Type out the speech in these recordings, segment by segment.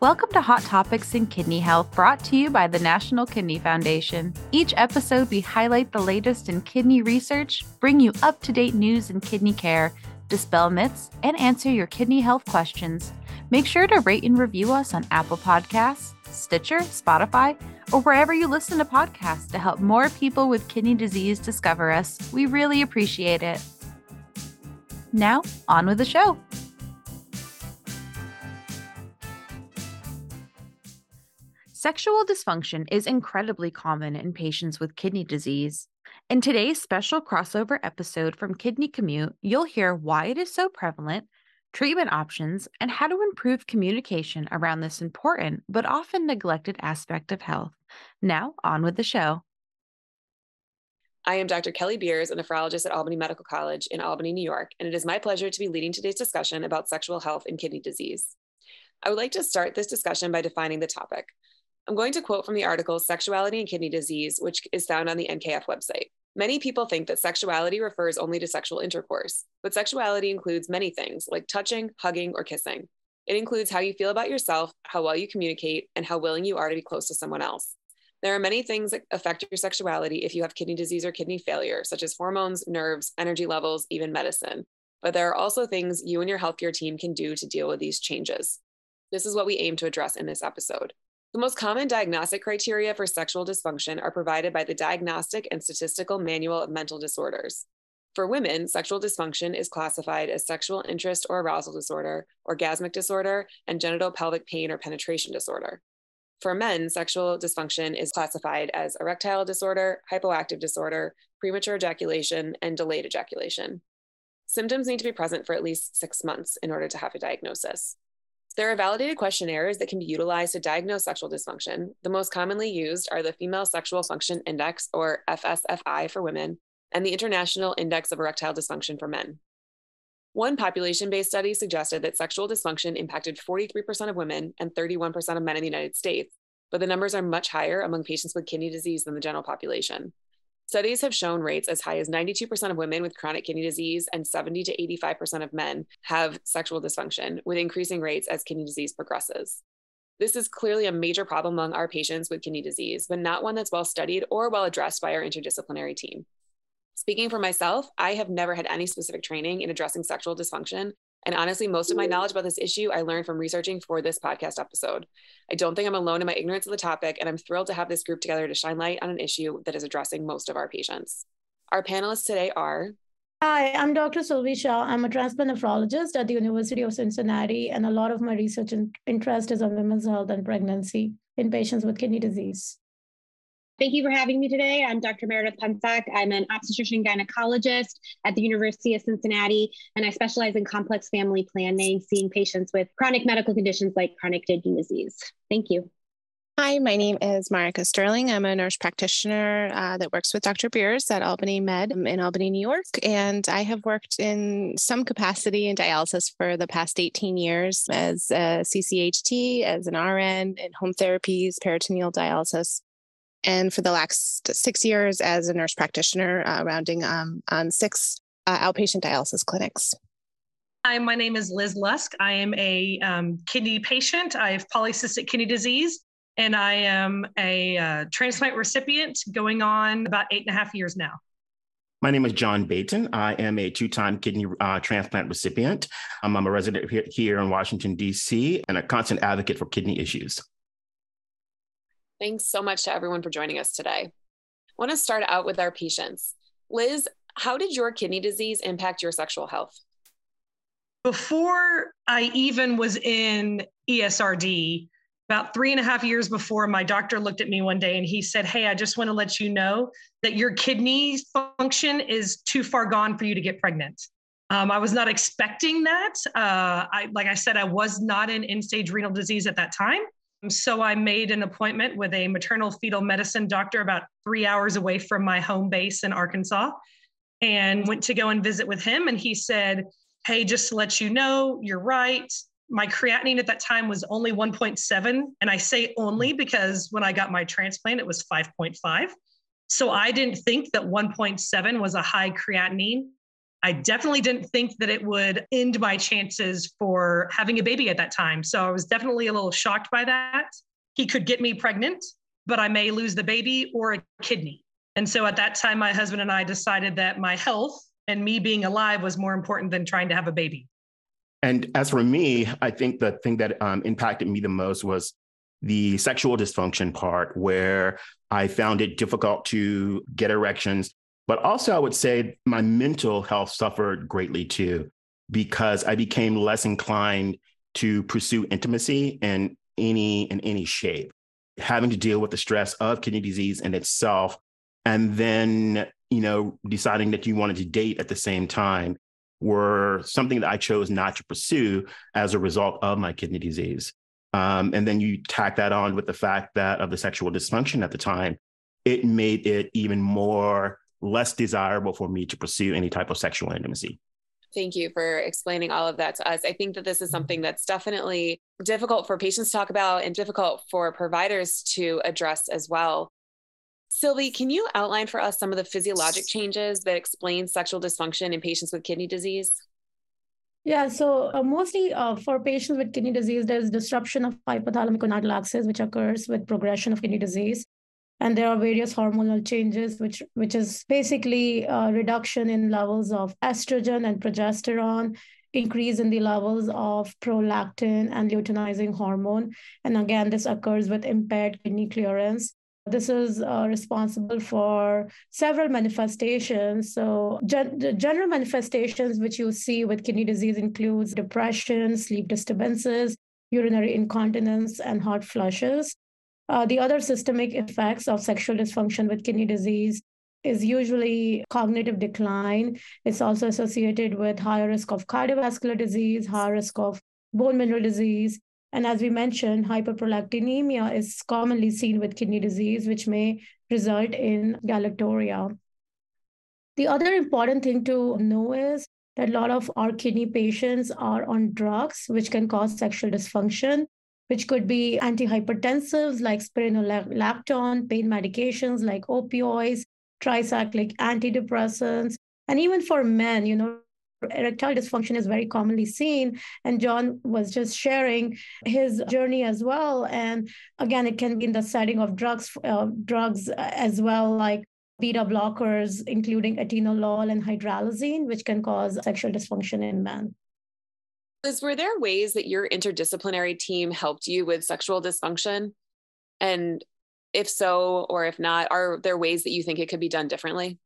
Welcome to Hot Topics in Kidney Health, brought to you by the National Kidney Foundation. Each episode, we highlight the latest in kidney research, bring you up to date news in kidney care, dispel myths, and answer your kidney health questions. Make sure to rate and review us on Apple Podcasts, Stitcher, Spotify, or wherever you listen to podcasts to help more people with kidney disease discover us. We really appreciate it. Now, on with the show. Sexual dysfunction is incredibly common in patients with kidney disease. In today's special crossover episode from Kidney Commute, you'll hear why it is so prevalent, treatment options, and how to improve communication around this important but often neglected aspect of health. Now, on with the show. I am Dr. Kelly Beers, a nephrologist at Albany Medical College in Albany, New York, and it is my pleasure to be leading today's discussion about sexual health and kidney disease. I would like to start this discussion by defining the topic. I'm going to quote from the article Sexuality and Kidney Disease, which is found on the NKF website. Many people think that sexuality refers only to sexual intercourse, but sexuality includes many things like touching, hugging, or kissing. It includes how you feel about yourself, how well you communicate, and how willing you are to be close to someone else. There are many things that affect your sexuality if you have kidney disease or kidney failure, such as hormones, nerves, energy levels, even medicine. But there are also things you and your healthcare team can do to deal with these changes. This is what we aim to address in this episode. The most common diagnostic criteria for sexual dysfunction are provided by the Diagnostic and Statistical Manual of Mental Disorders. For women, sexual dysfunction is classified as sexual interest or arousal disorder, orgasmic disorder, and genital pelvic pain or penetration disorder. For men, sexual dysfunction is classified as erectile disorder, hypoactive disorder, premature ejaculation, and delayed ejaculation. Symptoms need to be present for at least six months in order to have a diagnosis. There are validated questionnaires that can be utilized to diagnose sexual dysfunction. The most commonly used are the Female Sexual Function Index, or FSFI for women, and the International Index of Erectile Dysfunction for men. One population based study suggested that sexual dysfunction impacted 43% of women and 31% of men in the United States, but the numbers are much higher among patients with kidney disease than the general population. Studies have shown rates as high as 92% of women with chronic kidney disease and 70 to 85% of men have sexual dysfunction, with increasing rates as kidney disease progresses. This is clearly a major problem among our patients with kidney disease, but not one that's well studied or well addressed by our interdisciplinary team. Speaking for myself, I have never had any specific training in addressing sexual dysfunction, and honestly, most of my knowledge about this issue I learned from researching for this podcast episode. I don't think I'm alone in my ignorance of the topic, and I'm thrilled to have this group together to shine light on an issue that is addressing most of our patients. Our panelists today are Hi, I'm Dr. Sylvie Shah. I'm a transplant nephrologist at the University of Cincinnati, and a lot of my research and interest is on women's health and pregnancy in patients with kidney disease. Thank you for having me today. I'm Dr. Meredith Pensack. I'm an obstetrician gynecologist at the University of Cincinnati, and I specialize in complex family planning, seeing patients with chronic medical conditions like chronic kidney disease. Thank you. Hi, my name is Marika Sterling. I'm a nurse practitioner uh, that works with Dr. Beers at Albany Med in Albany, New York. And I have worked in some capacity in dialysis for the past 18 years as a CCHT, as an RN in home therapies, peritoneal dialysis and for the last six years as a nurse practitioner, uh, rounding um, on six uh, outpatient dialysis clinics. Hi, my name is Liz Lusk. I am a um, kidney patient. I have polycystic kidney disease, and I am a uh, transplant recipient going on about eight and a half years now. My name is John Baton. I am a two time kidney uh, transplant recipient. Um, I'm a resident here in Washington, D.C., and a constant advocate for kidney issues. Thanks so much to everyone for joining us today. I want to start out with our patients. Liz, how did your kidney disease impact your sexual health? Before I even was in ESRD, about three and a half years before, my doctor looked at me one day and he said, Hey, I just want to let you know that your kidney function is too far gone for you to get pregnant. Um, I was not expecting that. Uh, I, like I said, I was not in end stage renal disease at that time. So I made an appointment with a maternal fetal medicine doctor about three hours away from my home base in Arkansas and went to go and visit with him. And he said, Hey, just to let you know, you're right. My creatinine at that time was only 1.7. And I say only because when I got my transplant, it was 5.5. So I didn't think that 1.7 was a high creatinine. I definitely didn't think that it would end my chances for having a baby at that time. So I was definitely a little shocked by that. He could get me pregnant, but I may lose the baby or a kidney. And so at that time, my husband and I decided that my health and me being alive was more important than trying to have a baby. And as for me, I think the thing that um, impacted me the most was the sexual dysfunction part, where I found it difficult to get erections. But also, I would say my mental health suffered greatly too, because I became less inclined to pursue intimacy in any in any shape, having to deal with the stress of kidney disease in itself, and then you know deciding that you wanted to date at the same time were something that I chose not to pursue as a result of my kidney disease. Um, and then you tack that on with the fact that of the sexual dysfunction at the time, it made it even more less desirable for me to pursue any type of sexual intimacy. Thank you for explaining all of that to us. I think that this is something that's definitely difficult for patients to talk about and difficult for providers to address as well. Sylvie, can you outline for us some of the physiologic changes that explain sexual dysfunction in patients with kidney disease? Yeah, so uh, mostly uh, for patients with kidney disease, there's disruption of hypothalamic gonadal axis, which occurs with progression of kidney disease. And there are various hormonal changes, which, which is basically a reduction in levels of estrogen and progesterone, increase in the levels of prolactin and luteinizing hormone. And again, this occurs with impaired kidney clearance. This is uh, responsible for several manifestations. So, gen- general manifestations which you see with kidney disease includes depression, sleep disturbances, urinary incontinence, and hot flushes. Uh, the other systemic effects of sexual dysfunction with kidney disease is usually cognitive decline. It's also associated with higher risk of cardiovascular disease, higher risk of bone mineral disease, and as we mentioned, hyperprolactinemia is commonly seen with kidney disease, which may result in galactorrhea. The other important thing to know is that a lot of our kidney patients are on drugs, which can cause sexual dysfunction, which could be antihypertensives like spironolactone, pain medications like opioids, tricyclic antidepressants, and even for men, you know, erectile dysfunction is very commonly seen. And John was just sharing his journey as well. And again, it can be in the setting of drugs, uh, drugs as well, like beta blockers, including atenolol and hydralazine, which can cause sexual dysfunction in men. Liz, were there ways that your interdisciplinary team helped you with sexual dysfunction? And if so, or if not, are there ways that you think it could be done differently?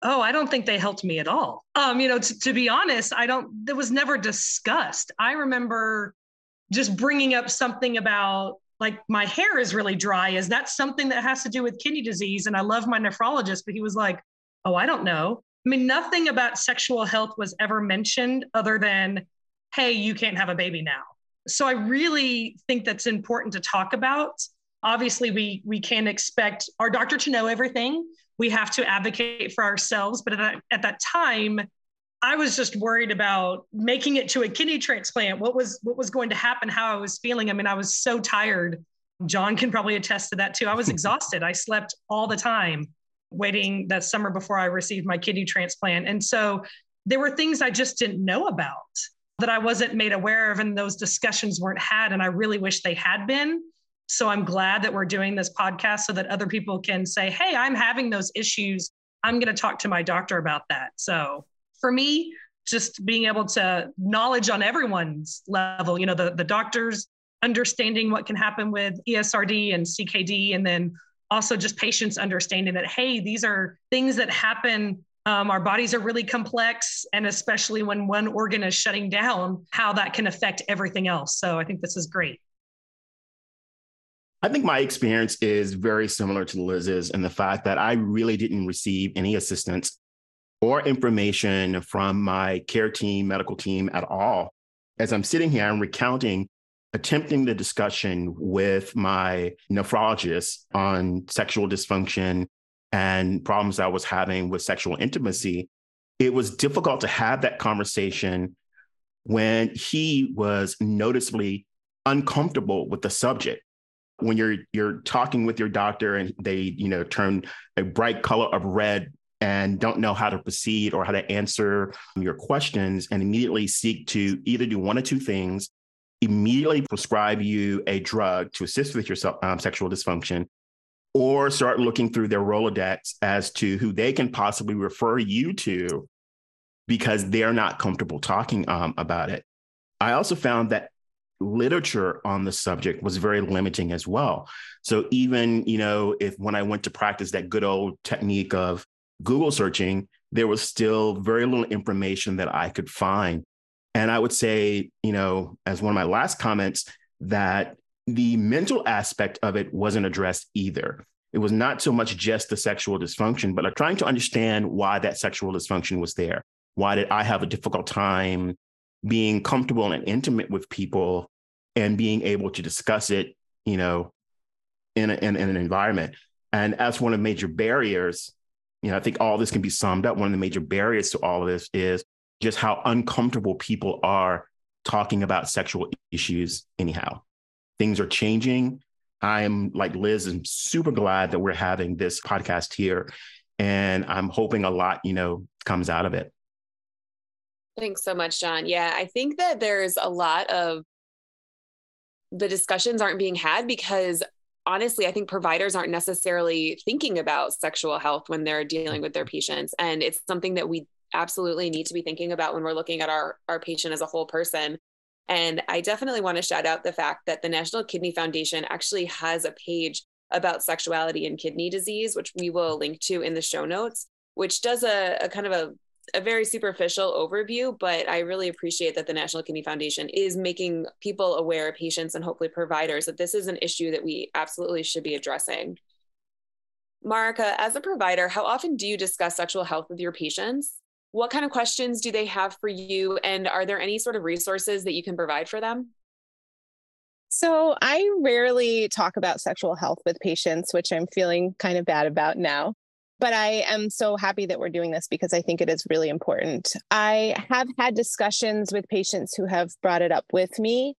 Oh, I don't think they helped me at all. Um, you know, t- to be honest, I don't, that was never discussed. I remember just bringing up something about like my hair is really dry. Is that something that has to do with kidney disease? And I love my nephrologist, but he was like, oh, I don't know. I mean, nothing about sexual health was ever mentioned other than, hey, you can't have a baby now. So I really think that's important to talk about. Obviously, we we can't expect our doctor to know everything we have to advocate for ourselves. But at that, at that time, I was just worried about making it to a kidney transplant. What was what was going to happen? How I was feeling. I mean, I was so tired. John can probably attest to that too. I was exhausted. I slept all the time waiting that summer before I received my kidney transplant. And so there were things I just didn't know about that I wasn't made aware of, and those discussions weren't had. And I really wish they had been. So I'm glad that we're doing this podcast so that other people can say, hey, I'm having those issues. I'm going to talk to my doctor about that. So for me, just being able to knowledge on everyone's level, you know, the, the doctors understanding what can happen with ESRD and CKD, and then also just patients understanding that, hey, these are things that happen. Um, our bodies are really complex, and especially when one organ is shutting down, how that can affect everything else. So I think this is great. I think my experience is very similar to Liz's in the fact that I really didn't receive any assistance or information from my care team, medical team at all. As I'm sitting here, I'm recounting, attempting the discussion with my nephrologist on sexual dysfunction and problems I was having with sexual intimacy. It was difficult to have that conversation when he was noticeably uncomfortable with the subject when you're you're talking with your doctor and they you know turn a bright color of red and don't know how to proceed or how to answer your questions and immediately seek to either do one or two things immediately prescribe you a drug to assist with your um, sexual dysfunction or start looking through their Rolodex as to who they can possibly refer you to because they're not comfortable talking um, about it. I also found that literature on the subject was very limiting as well. So even, you know, if when I went to practice that good old technique of Google searching, there was still very little information that I could find. And I would say, you know, as one of my last comments, that the mental aspect of it wasn't addressed either. It was not so much just the sexual dysfunction, but like trying to understand why that sexual dysfunction was there. Why did I have a difficult time being comfortable and intimate with people and being able to discuss it, you know, in, a, in, in an environment. And as one of the major barriers, you know, I think all this can be summed up. One of the major barriers to all of this is just how uncomfortable people are talking about sexual issues, anyhow. Things are changing. I'm like Liz, I'm super glad that we're having this podcast here. And I'm hoping a lot, you know, comes out of it. Thanks so much, John. Yeah, I think that there's a lot of the discussions aren't being had because honestly, I think providers aren't necessarily thinking about sexual health when they're dealing with their mm-hmm. patients. And it's something that we absolutely need to be thinking about when we're looking at our, our patient as a whole person. And I definitely want to shout out the fact that the National Kidney Foundation actually has a page about sexuality and kidney disease, which we will link to in the show notes, which does a, a kind of a a very superficial overview, but I really appreciate that the National Kidney Foundation is making people aware, patients and hopefully providers, that this is an issue that we absolutely should be addressing. Marika, as a provider, how often do you discuss sexual health with your patients? What kind of questions do they have for you? And are there any sort of resources that you can provide for them? So, I rarely talk about sexual health with patients, which I'm feeling kind of bad about now but I am so happy that we're doing this because I think it is really important. I have had discussions with patients who have brought it up with me.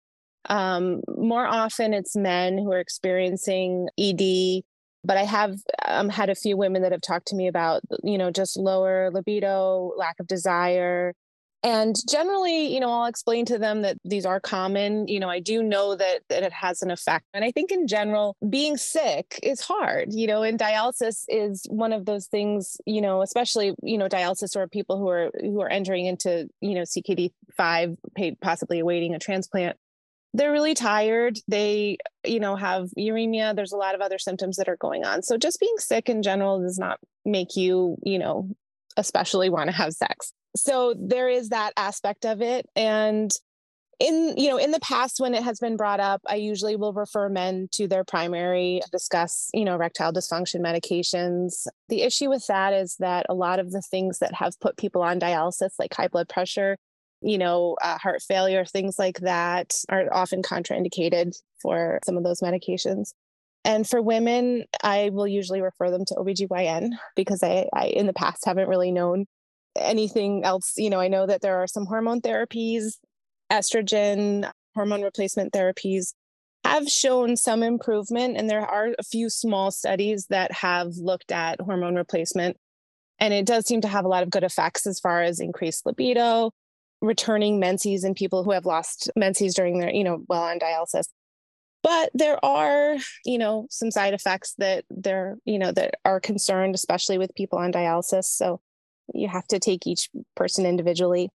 Um, more often, it's men who are experiencing ED, but I have um, had a few women that have talked to me about, you know, just lower libido, lack of desire, and generally you know i'll explain to them that these are common you know i do know that that it has an effect and i think in general being sick is hard you know and dialysis is one of those things you know especially you know dialysis or people who are who are entering into you know ckd5 possibly awaiting a transplant they're really tired. They you know have uremia. There's a lot of other symptoms that are going on. So just being sick in general does not make you you know especially want to have sex. So there is that aspect of it. And in you know in the past when it has been brought up i usually will refer men to their primary to discuss you know erectile dysfunction medications. The issue with that is that a lot of the things that have put people on dialysis like high blood pressure you know uh, heart failure things like that are often contraindicated for some of those medications and for women i will usually refer them to obgyn because I, I in the past haven't really known anything else, you know, I know that there are some hormone therapies, estrogen, hormone replacement therapies have shown some improvement. And there are a few small studies that have looked at hormone replacement. And it does seem to have a lot of good effects as far as increased libido, returning menses and people who have lost menses during their, you know, while on dialysis. But there are, you know, some side effects that they're, you know, that are concerned, especially with people on dialysis. So you have to take each person individually.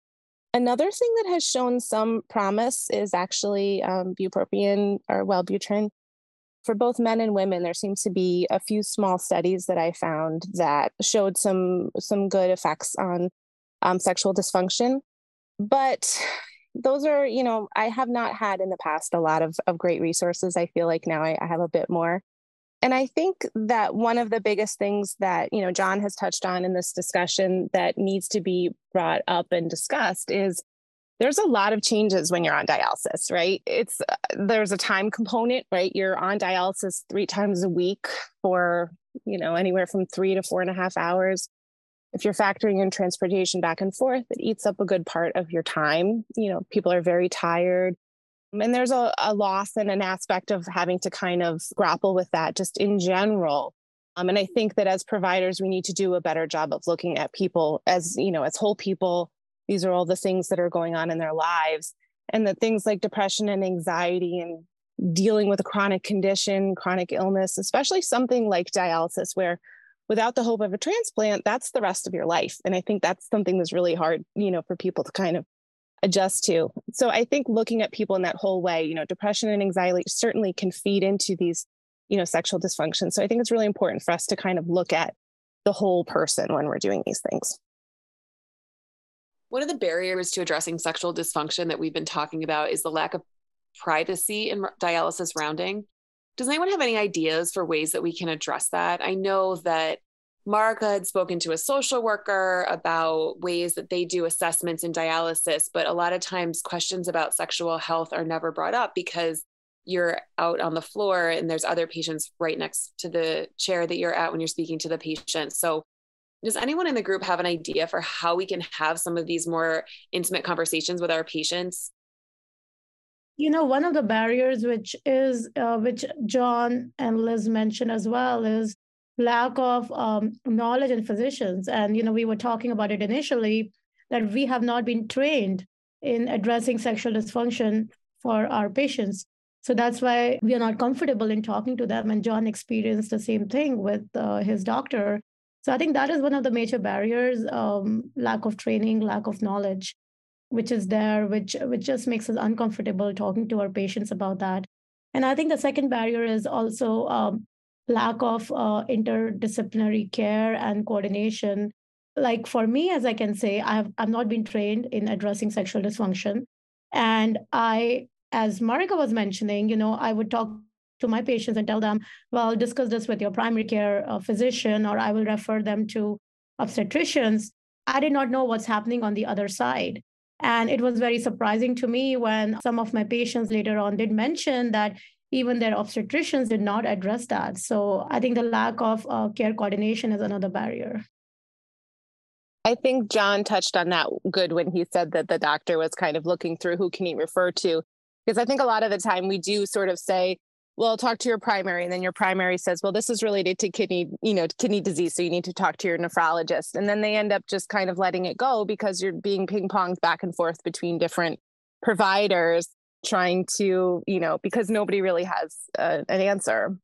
Another thing that has shown some promise is actually um, bupropion or Wellbutrin. For both men and women, there seems to be a few small studies that I found that showed some some good effects on um, sexual dysfunction. But those are, you know, I have not had in the past a lot of, of great resources. I feel like now I, I have a bit more. And I think that one of the biggest things that, you know, John has touched on in this discussion that needs to be brought up and discussed is there's a lot of changes when you're on dialysis, right? It's uh, there's a time component, right? You're on dialysis three times a week for, you know, anywhere from three to four and a half hours. If you're factoring in transportation back and forth, it eats up a good part of your time. You know, people are very tired and there's a, a loss and an aspect of having to kind of grapple with that just in general Um, and I think that as providers, we need to do a better job of looking at people as, you know, as whole people. These are all the things that are going on in their lives. And that things like depression and anxiety and dealing with a chronic condition, chronic illness, especially something like dialysis, where without the hope of a transplant, that's the rest of your life. And I think that's something that's really hard, you know, for people to kind of adjust to. So I think looking at people in that whole way, you know, depression and anxiety certainly can feed into these, you know, sexual dysfunction. So I think it's really important for us to kind of look at the whole person when we're doing these things. One of the barriers to addressing sexual dysfunction that we've been talking about is the lack of privacy in dialysis rounding. Does anyone have any ideas for ways that we can address that? I know that Marika had spoken to a social worker about ways that they do assessments in dialysis, but a lot of times questions about sexual health are never brought up because you're out on the floor and there's other patients right next to the chair that you're at when you're speaking to the patient. So, does anyone in the group have an idea for how we can have some of these more intimate conversations with our patients you know one of the barriers which is uh, which john and liz mentioned as well is lack of um, knowledge in physicians. And you know we were talking about it initially that we have not been trained in addressing sexual dysfunction for our patients. So that's why we are not comfortable in talking to them. And john experienced the same thing with uh, his doctor. So i think that is one of the major barriers um, lack of training lack of knowledge which is there, which which just makes us uncomfortable talking to our patients about that. And I think the second barrier is also um, lack of uh, interdisciplinary care and coordination. Like for me, as I can say, I've I've not been trained in addressing sexual dysfunction, and I, as Marika was mentioning, you know, I would talk to my patients and tell them, well, discuss this with your primary care uh, physician, or I will refer them to obstetricians. I did not know what's happening on the other side. And it was very surprising to me when some of my patients later on did mention that even their obstetricians did not address that. So I think the lack of uh, care coordination is another barrier. I think John touched on that good when he said that the doctor was kind of looking through who can he refer to. Because I think a lot of the time we do sort of say, well, talk to your primary. And then your primary says, well, this is related to kidney, you know, kidney disease. So you need to talk to your nephrologist. And then they end up just kind of letting it go because you're being ping ponged back and forth between different providers trying to, you know, because nobody really has uh, an answer.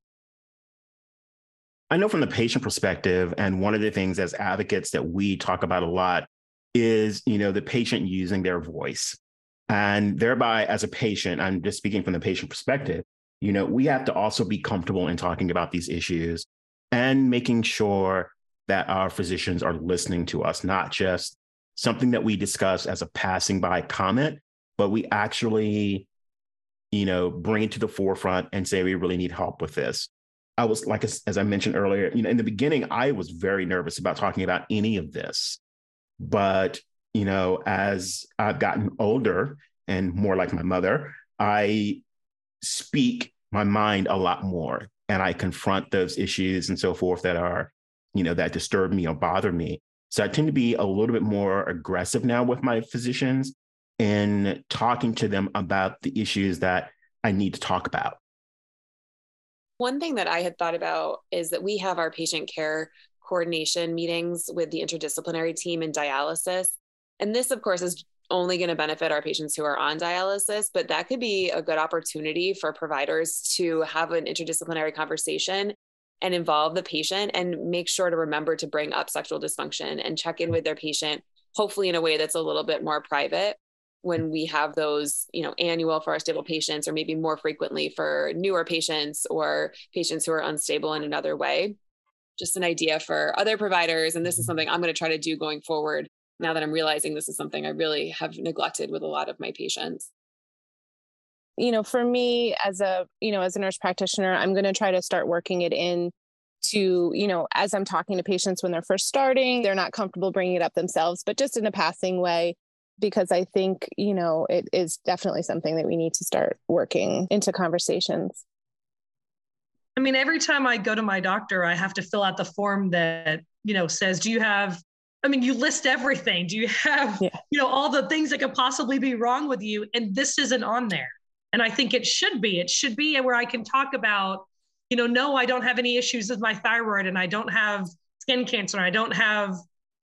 I know from the patient perspective, and one of the things as advocates that we talk about a lot is, you know, the patient using their voice. And thereby, as a patient, I'm just speaking from the patient perspective, you know, we have to also be comfortable in talking about these issues and making sure that our physicians are listening to us, not just something that we discuss as a passing by comment, but we actually, you know, bring it to the forefront and say, we really need help with this. I was like, as I mentioned earlier, you know, in the beginning, I was very nervous about talking about any of this. But, you know, as I've gotten older and more like my mother, I speak my mind a lot more and I confront those issues and so forth that are, you know, that disturb me or bother me. So I tend to be a little bit more aggressive now with my physicians in talking to them about the issues that I need to talk about. One thing that I had thought about is that we have our patient care coordination meetings with the interdisciplinary team in dialysis. And this, of course, is only going to benefit our patients who are on dialysis, but that could be a good opportunity for providers to have an interdisciplinary conversation and involve the patient and make sure to remember to bring up sexual dysfunction and check in mm. with their patient, hopefully in a way that's a little bit more private when we have those, you know, annual for our stable patients or maybe more frequently for newer patients or patients who are unstable in another way. Just an idea for other providers. And this is something I'm going to try to do going forward now that I'm realizing this is something I really have neglected with a lot of my patients. You know, for me as a, you know, as a nurse practitioner, I'm going to try to start working it in to, you know, as I'm talking to patients when they're first starting, they're not comfortable bringing it up themselves, but just in a passing way because I think, you know, it is definitely something that we need to start working into conversations. I mean, every time I go to my doctor, I have to fill out the form that, you know, says, do you have I mean, you list everything. Do you have, yeah. you know, all the things that could possibly be wrong with you? And this isn't on there. And I think it should be. It should be where I can talk about, you know, no, I don't have any issues with my thyroid and I don't have skin cancer. I don't have,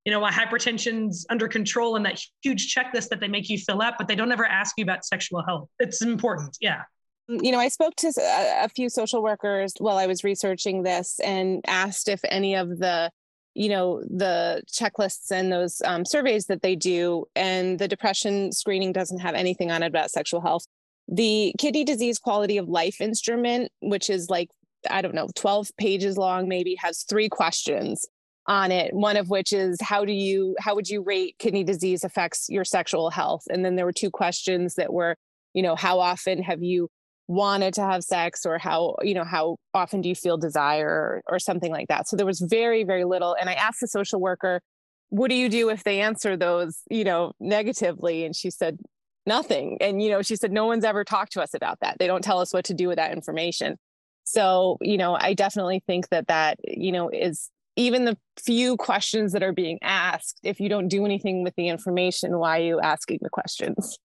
you know, my hypertension's under control and that huge checklist that they make you fill out, but they don't ever ask you about sexual health. It's important. Yeah. You know, I spoke to a, a few social workers while I was researching this and asked if any of the you know the checklists and those um, surveys that they do and the depression screening doesn't have anything on it about sexual health. The kidney disease quality of life instrument which is like i don't know 12 pages long maybe has three questions on it one of which is how do you how would you rate kidney disease affects your sexual health? And then there were two questions that were you know how often have you wanted to have sex or how you know how often do you feel desire or, or something like that. So there was very very little and i asked the social worker what do you do if they answer those you know negatively? And she said nothing. And you know she said no one's ever talked to us about that. They don't tell us what to do with that information. So you know i definitely think that that you know is even the few questions that are being asked if you don't do anything with the information why are you asking the questions?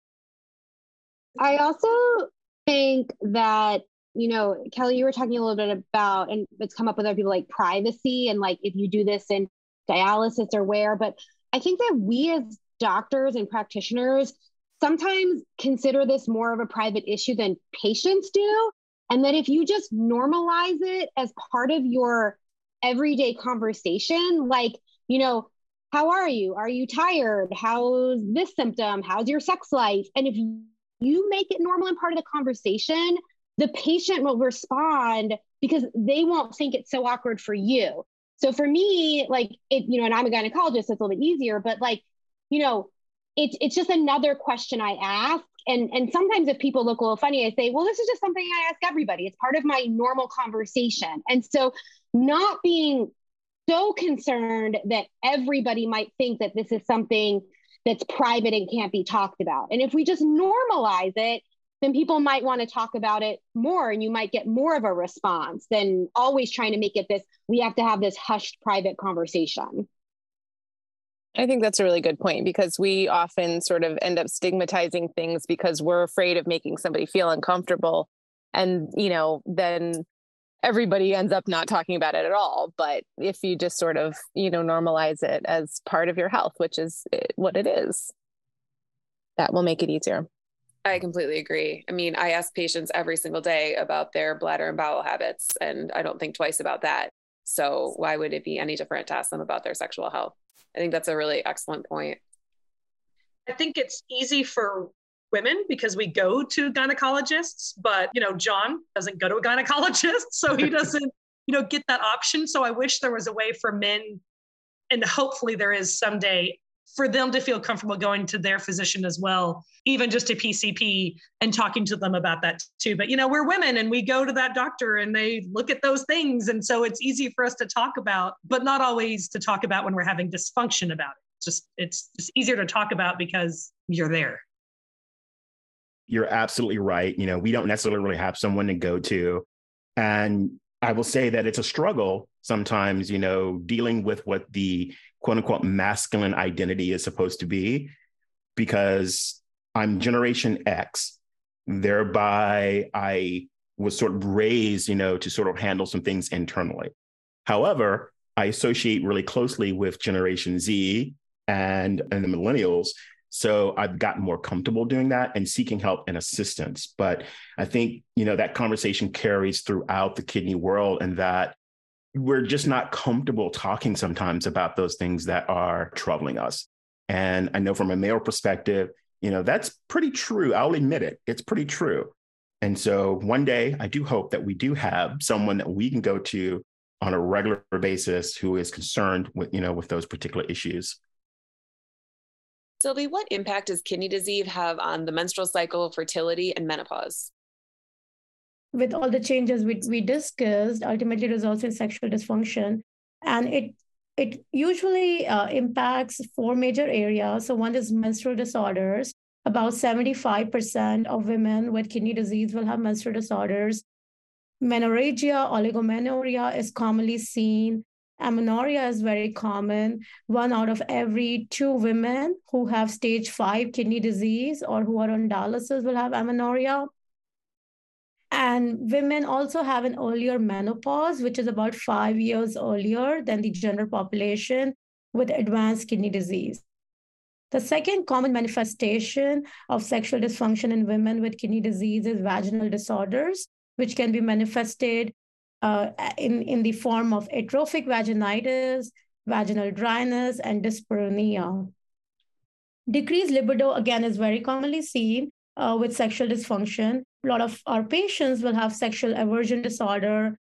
I also think that you know kelly you were talking a little bit about and it's come up with other people like privacy and like if you do this in dialysis or where but i think that we as doctors and practitioners sometimes consider this more of a private issue than patients do and that if you just normalize it as part of your everyday conversation like you know how are you? Are you tired? How's this symptom? How's your sex life? And if you make it normal and part of the conversation, the patient will respond because they won't think it's so awkward for you. So for me, like it, you know, and I'm a gynecologist, so it's a little bit easier, but like, you know, it's it's just another question I ask. And and sometimes if people look a little funny, I say, well, this is just something I ask everybody. It's part of my normal conversation. And so not being so concerned that everybody might think that this is something that's private and can't be talked about. And if we just normalize it, then people might want to talk about it more and you might get more of a response than always trying to make it this we have to have this hushed private conversation. I think that's a really good point because we often sort of end up stigmatizing things because we're afraid of making somebody feel uncomfortable. And, you know, then everybody ends up not talking about it at all but if you just sort of you know normalize it as part of your health which is what it is that will make it easier I completely agree. I mean, I ask patients every single day about their bladder and bowel habits, and I don't think twice about that. So, why would it be any different to ask them about their sexual health? I think that's a really excellent point. I think it's easy for women because we go to gynecologists, but you know, John doesn't go to a gynecologist, so he doesn't, you know, get that option. So I wish there was a way for men, and hopefully there is someday for them to feel comfortable going to their physician as well, even just a PCP and talking to them about that too. But you know, we're women and we go to that doctor and they look at those things. And so it's easy for us to talk about, but not always to talk about when we're having dysfunction about it. Just it's just easier to talk about because you're there you're absolutely right. You know, we don't necessarily really have someone to go to. And I will say that it's a struggle sometimes, you know, dealing with what the quote unquote masculine identity is supposed to be, because I'm Generation X, thereby I was sort of raised, you know, to sort of handle some things internally. However, I associate really closely with Generation Z and, and the millennials so I've gotten more comfortable doing that and seeking help and assistance. But I think, you know, that conversation carries throughout the kidney world and that we're just not comfortable talking sometimes about those things that are troubling us. And I know from a male perspective, you know, that's pretty true. I'll admit it. It's pretty true. And so one day I do hope that we do have someone that we can go to on a regular basis who is concerned with, you know, with those particular issues. Sylvie, what impact does kidney disease have on the menstrual cycle, fertility, and menopause? With all the changes we, we discussed, ultimately results in sexual dysfunction. And it it usually uh, impacts four major areas. So one is menstrual disorders. About 75% of women with kidney disease will have menstrual disorders. Menorrhagia, oligomenorrhea is commonly seen Amenorrhea is very common. One out of every two women who have stage five kidney disease or who are on dialysis will have amenorrhea. And women also have an earlier menopause, which is about five years earlier than the general population with advanced kidney disease. The second common manifestation of sexual dysfunction in women with kidney disease is vaginal disorders, which can be manifested uh, in, in the form of atrophic vaginitis, vaginal dryness, and dyspareunia. Decreased libido, again, is very commonly seen uh, with sexual dysfunction. A lot of our patients will have sexual aversion disorder,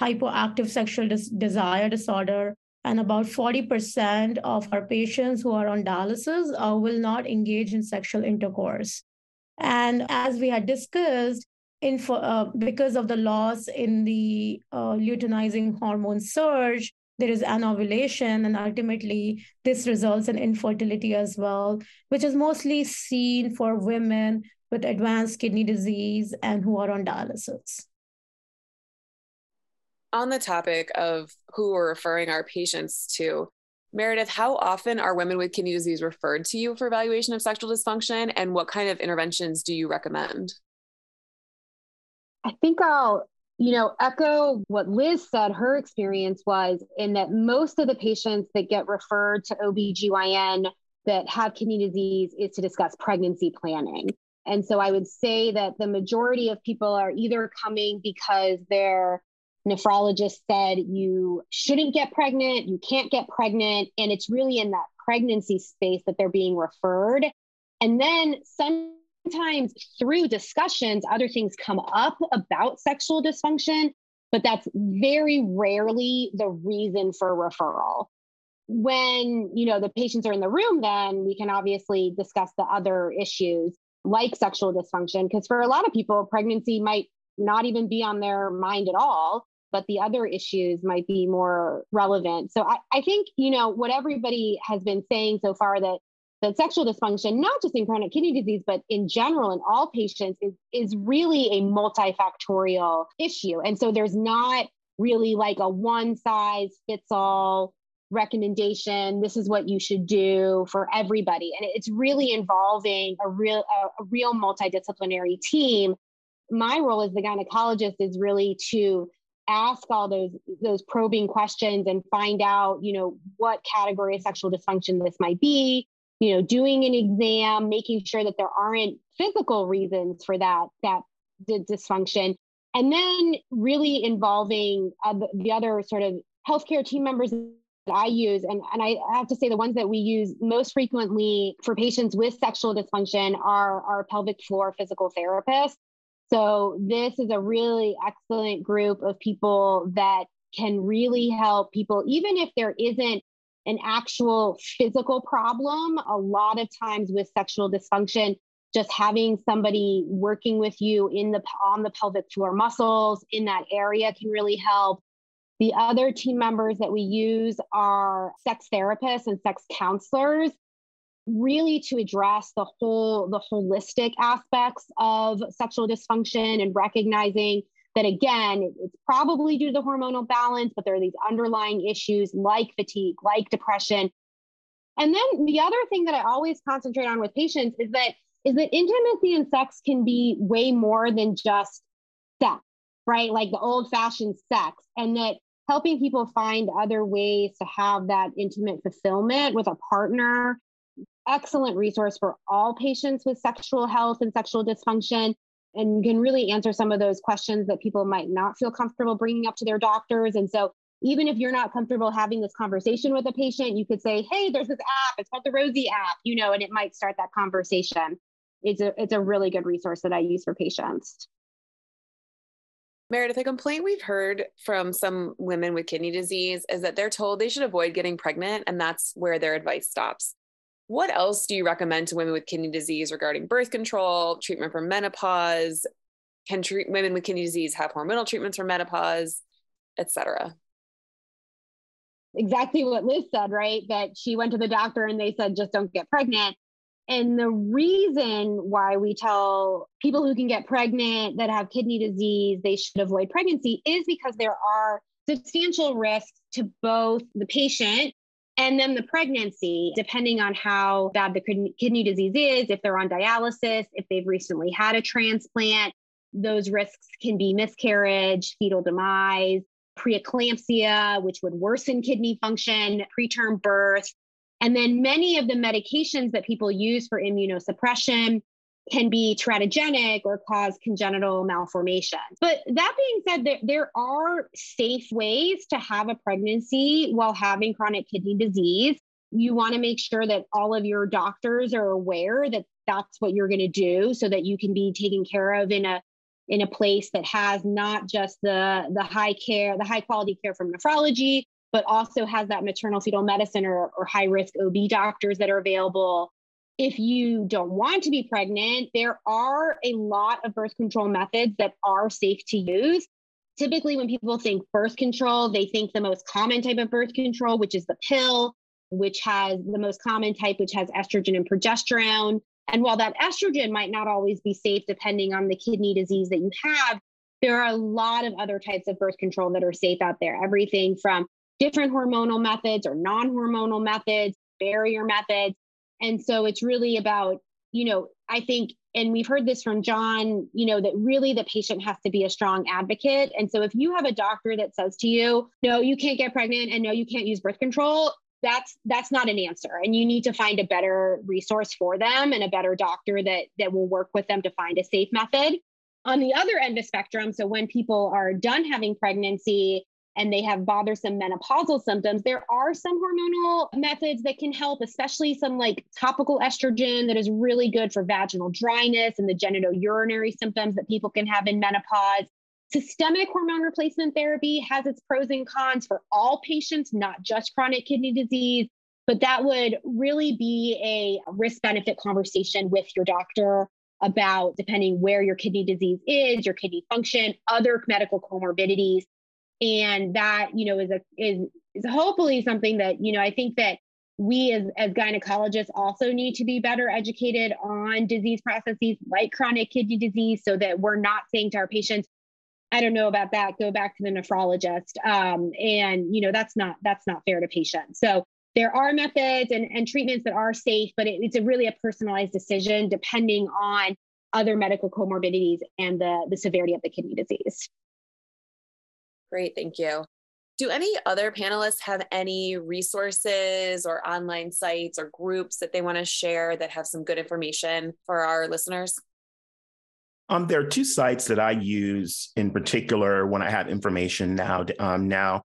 hypoactive sexual des- desire disorder, and about 40% of our patients who are on dialysis uh, will not engage in sexual intercourse. And as we had discussed, in uh, because of the loss in the uh, luteinizing hormone surge, there is anovulation, and ultimately this results in infertility as well, which is mostly seen for women with advanced kidney disease and who are on dialysis. On the topic of who we're referring our patients to, Meredith, how often are women with kidney disease referred to you for evaluation of sexual dysfunction, and what kind of interventions do you recommend? I think I'll, you know, echo what Liz said her experience was in that most of the patients that get referred to OBGYN that have kidney disease is to discuss pregnancy planning. And so I would say that the majority of people are either coming because their nephrologist said you shouldn't get pregnant, you can't get pregnant, and it's really in that pregnancy space that they're being referred. And then some sometimes through discussions, other things come up about sexual dysfunction, but that's very rarely the reason for referral. When you know the patients are in the room, then we can obviously discuss the other issues like sexual dysfunction, because for a lot of people, pregnancy might not even be on their mind at all, but the other issues might be more relevant. So I, I think, you know, what everybody has been saying so far that that sexual dysfunction, not just in chronic kidney disease, but in general in all patients, is, is really a multifactorial issue. And so there's not really like a one size fits all recommendation. This is what you should do for everybody. And it's really involving a real a, a real multidisciplinary team. My role as the gynecologist is really to ask all those those probing questions and find out you know what category of sexual dysfunction this might be you know, doing an exam, making sure that there aren't physical reasons for that that dysfunction, and then really involving uh, the other sort of healthcare team members that I use, and, and I have to say the ones that we use most frequently for patients with sexual dysfunction are our pelvic floor physical therapists. So this is a really excellent group of people that can really help people, even if there isn't an actual physical problem. A lot of times with sexual dysfunction, just having somebody working with you in the on the pelvic floor muscles in that area can really help. The other team members that we use are sex therapists and sex counselors really to address the whole the holistic aspects of sexual dysfunction and recognizing that again, it's probably due to the hormonal balance, but there are these underlying issues like fatigue, like depression. And then the other thing that I always concentrate on with patients is that is that intimacy and sex can be way more than just sex, right? Like the old fashioned sex, and that helping people find other ways to have that intimate fulfillment with a partner excellent resource for all patients with sexual health and sexual dysfunction and can really answer some of those questions that people might not feel comfortable bringing up to their doctors. And so, even if you're not comfortable having this conversation with a patient, you could say, "Hey, there's this app. It's called the Rosy app," you know, and it might start that conversation. It's a it's a really good resource that I use for patients. Meredith, a complaint we've heard from some women with kidney disease is that they're told they should avoid getting pregnant, and that's where their advice stops. What else do you recommend to women with kidney disease regarding birth control, treatment for menopause? Can treat women with kidney disease have hormonal treatments for menopause, etc.? Exactly what Liz said, right? That she went to the doctor and they said, just don't get pregnant. And the reason why we tell people who can get pregnant that have kidney disease they should avoid pregnancy is because there are substantial risks to both the patient and then the pregnancy, depending on how bad the kidney disease is, if they're on dialysis, if they've recently had a transplant, those risks can be miscarriage, fetal demise, preeclampsia, which would worsen kidney function, preterm birth. And then many of the medications that people use for immunosuppression can be teratogenic or cause congenital malformation. But that being said, there, there are safe ways to have a pregnancy while having chronic kidney disease. You want to make sure that all of your doctors are aware that that's what you're going to do so that you can be taken care of in a in a place that has not just the the high care the high quality care from nephrology but also has that maternal fetal medicine or, or high risk ob doctors that are available if you don't want to be pregnant there are a lot of birth control methods that are safe to use typically when people think birth control they think the most common type of birth control which is the pill which has the most common type which has estrogen and progesterone and while that estrogen might not always be safe depending on the kidney disease that you have, there are a lot of other types of birth control that are safe out there. Everything from different hormonal methods or non hormonal methods, barrier methods. And so it's really about, you know, I think, and we've heard this from John, you know, that really the patient has to be a strong advocate. And so if you have a doctor that says to you, no, you can't get pregnant and no, you can't use birth control, that's that's not an answer and you need to find a better resource for them and a better doctor that that will work with them to find a safe method on the other end of spectrum so when people are done having pregnancy and they have bothersome menopausal symptoms there are some hormonal methods that can help especially some like topical estrogen that is really good for vaginal dryness and the genitourinary symptoms that people can have in menopause Systemic hormone replacement therapy has its pros and cons for all patients, not just chronic kidney disease, but that would really be a risk benefit conversation with your doctor about depending where your kidney disease is, your kidney function, other medical comorbidities. And that, you know, is a is is hopefully something that, you know, I think that we as, as gynecologists also need to be better educated on disease processes like chronic kidney disease so that we're not saying to our patients, I don't know about that. Go back to the nephrologist. Um, and you know that's not that's not fair to patients. So there are methods and, and treatments that are safe, but it, it's a really a personalized decision depending on other medical comorbidities and the, the severity of the kidney disease. Great, thank you. Do any other panelists have any resources or online sites or groups that they want to share that have some good information for our listeners? Um, there are two sites that I use in particular when I have information now. Um, now,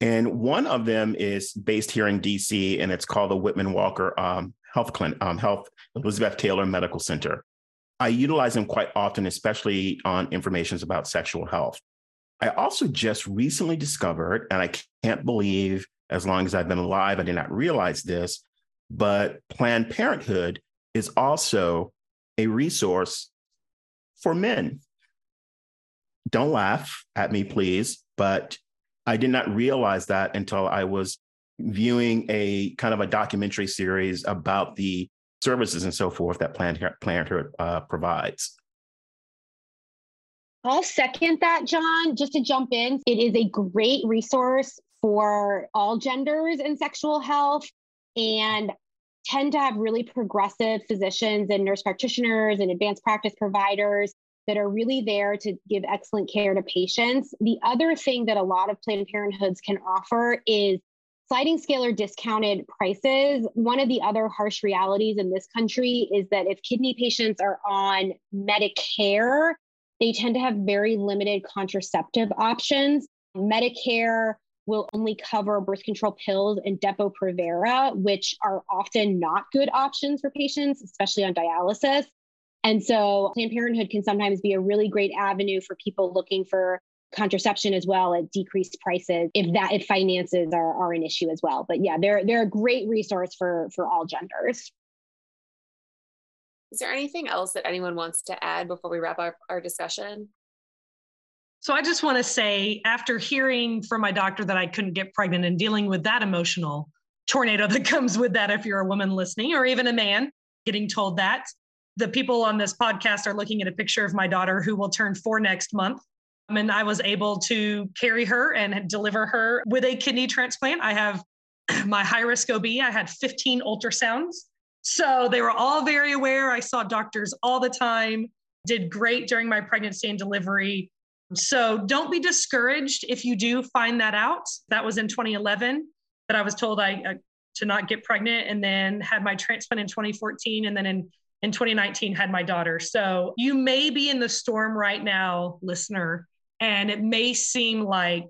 and one of them is based here in DC, and it's called the Whitman Walker um, Health Clinic, um, Health Elizabeth Taylor Medical Center. I utilize them quite often, especially on informations about sexual health. I also just recently discovered, and I can't believe as long as I've been alive, I did not realize this, but Planned Parenthood is also a resource for men. Don't laugh at me, please, but I did not realize that until I was viewing a kind of a documentary series about the services and so forth that Planned Parenthood uh, provides. I'll second that, John. Just to jump in, it is a great resource for all genders in sexual health and tend to have really progressive physicians and nurse practitioners and advanced practice providers that are really there to give excellent care to patients. The other thing that a lot of Planned Parenthoods can offer is sliding scale or discounted prices. One of the other harsh realities in this country is that if kidney patients are on Medicare, they tend to have very limited contraceptive options. Medicare will only cover birth control pills and Depo-Provera, which are often not good options for patients, especially on dialysis. And so Planned Parenthood can sometimes be a really great avenue for people looking for contraception as well at decreased prices if that if finances are, are an issue as well. But yeah, they're they're a great resource for for all genders. Is there anything else that anyone wants to add before we wrap up our discussion? So I just want to say, after hearing from my doctor that I couldn't get pregnant and dealing with that emotional tornado that comes with that, if you're a woman listening or even a man getting told that, the people on this podcast are looking at a picture of my daughter who will turn four next month. Um, and I was able to carry her and deliver her with a kidney transplant. I have my high risk OB, I had 15 ultrasounds. So they were all very aware. I saw doctors all the time did great during my pregnancy and delivery. So don't be discouraged if you do find that out. That was in 2011 that I was told I uh, to not get pregnant and then had my transplant in 2014 and then in in 2019 had my daughter. So you may be in the storm right now, listener, and it may seem like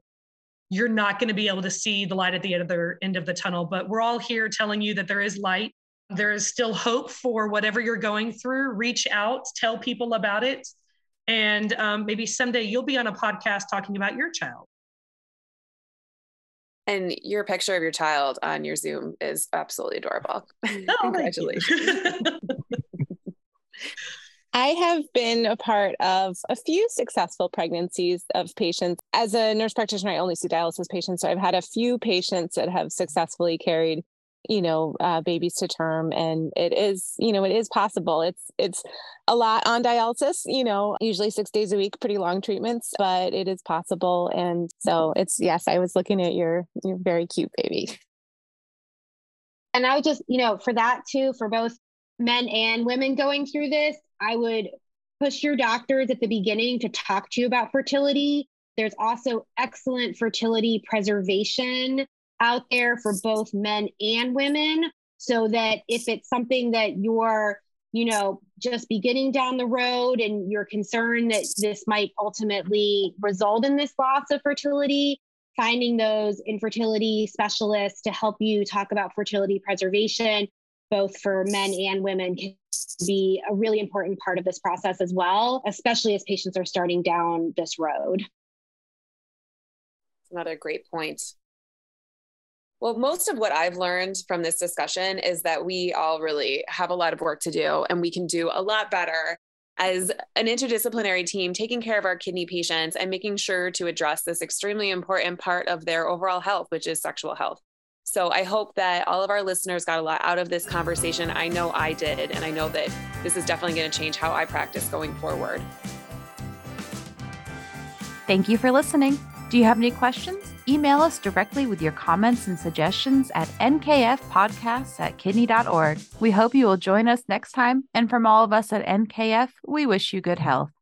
you're not going to be able to see the light at the other end of the tunnel, but we're all here telling you that there is light. There is still hope for whatever you're going through. Reach out, tell people about it, and um, maybe someday you'll be on a podcast talking about your child. And your picture of your child on your Zoom is absolutely adorable. Oh, Congratulations. I have been a part of a few successful pregnancies of patients. As a nurse practitioner, I only see dialysis patients. So I've had a few patients that have successfully carried, you know, uh, babies to term, and it is, you know, it is possible. It's it's a lot on dialysis, you know, usually six days a week, pretty long treatments, but it is possible. And so it's yes, I was looking at your your very cute baby. And I would just, you know, for that too, for both men and women going through this, I would push your doctors at the beginning to talk to you about fertility. There's also excellent fertility preservation out there for both men and women. So that if it's something that you're, you know, just beginning down the road and you're concerned that this might ultimately result in this loss of fertility, finding those infertility specialists to help you talk about fertility preservation both for men and women can be a really important part of this process as well, especially as patients are starting down this road. Another great point. Well, most of what I've learned from this discussion is that we all really have a lot of work to do and we can do a lot better as an interdisciplinary team taking care of our kidney patients and making sure to address this extremely important part of their overall health, which is sexual health. So I hope that all of our listeners got a lot out of this conversation. I know I did, and I know that this is definitely going to change how I practice going forward. Thank you for listening. Do you have any questions? Email us directly with your comments and suggestions at nkfpodcasts at kidney.org. We hope you will join us next time. And from all of us at NKF, we wish you good health.